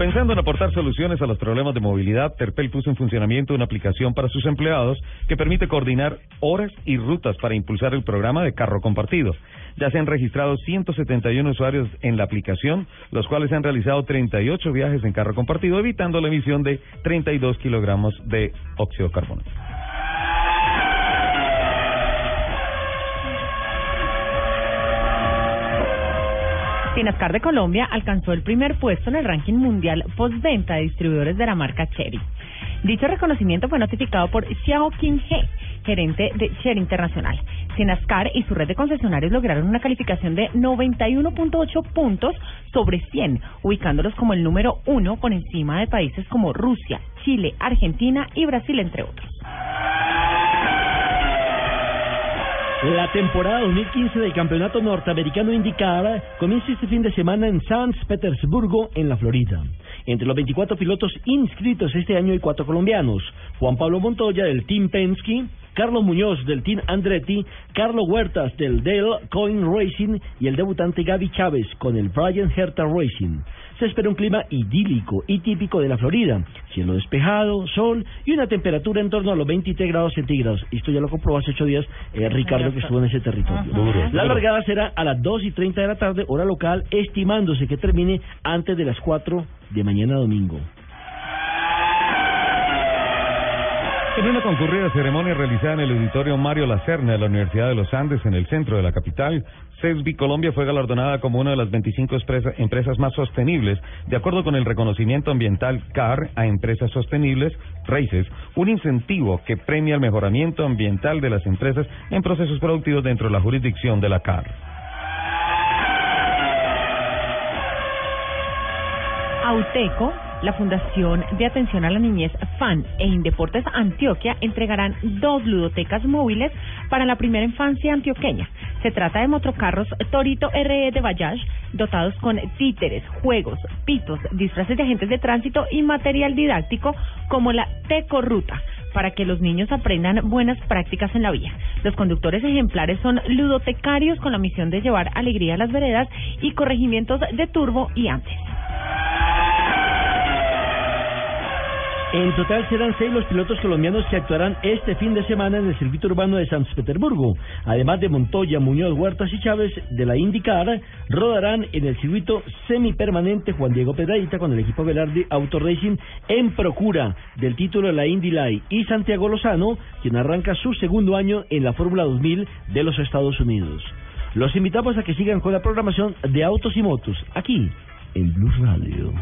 Pensando en aportar soluciones a los problemas de movilidad, Terpel puso en funcionamiento una aplicación para sus empleados que permite coordinar horas y rutas para impulsar el programa de carro compartido. Ya se han registrado 171 usuarios en la aplicación, los cuales han realizado 38 viajes en carro compartido, evitando la emisión de 32 kilogramos de óxido carbono. Sinascar de Colombia alcanzó el primer puesto en el ranking mundial postventa de distribuidores de la marca Cherry. Dicho reconocimiento fue notificado por Xiao Qing He, gerente de Cherry Internacional. Sinascar y su red de concesionarios lograron una calificación de 91.8 puntos sobre 100, ubicándolos como el número uno por encima de países como Rusia, Chile, Argentina y Brasil, entre otros. La temporada 2015 del Campeonato Norteamericano IndyCar comienza este fin de semana en San Petersburgo, en la Florida. Entre los 24 pilotos inscritos este año hay cuatro colombianos. Juan Pablo Montoya del Team Penske, Carlos Muñoz del Team Andretti, Carlos Huertas del Dale Coin Racing y el debutante Gaby Chávez con el Brian Herta Racing. Se espera un clima idílico y típico de la Florida. Cielo despejado, sol y una temperatura en torno a los 23 grados centígrados. Esto ya lo comprobó hace ocho días eh, Ricardo que estuvo en ese territorio. la largada será a las 2 y 30 de la tarde, hora local, estimándose que termine antes de las 4 de mañana domingo. En una concurrida ceremonia realizada en el auditorio Mario Lacerna de la Universidad de los Andes en el centro de la capital, CESBI Colombia fue galardonada como una de las 25 expresa- empresas más sostenibles, de acuerdo con el reconocimiento ambiental CAR a empresas sostenibles, RACES, un incentivo que premia el mejoramiento ambiental de las empresas en procesos productivos dentro de la jurisdicción de la CAR. Auteco, la Fundación de Atención a la Niñez FAN e Indeportes Antioquia entregarán dos ludotecas móviles para la primera infancia antioqueña. Se trata de motocarros Torito RE de Bayash, dotados con títeres, juegos, pitos, disfraces de agentes de tránsito y material didáctico como la Teco Ruta para que los niños aprendan buenas prácticas en la vía. Los conductores ejemplares son ludotecarios con la misión de llevar alegría a las veredas y corregimientos de turbo y antes. En total serán seis los pilotos colombianos que actuarán este fin de semana en el circuito urbano de San Petersburgo. Además de Montoya, Muñoz, Huertas y Chávez de la IndyCar, rodarán en el circuito semipermanente Juan Diego Pedraíta con el equipo Velarde Auto Racing en procura del título de la Indy Light y Santiago Lozano, quien arranca su segundo año en la Fórmula 2000 de los Estados Unidos. Los invitamos a que sigan con la programación de Autos y Motos aquí en Blue Radio.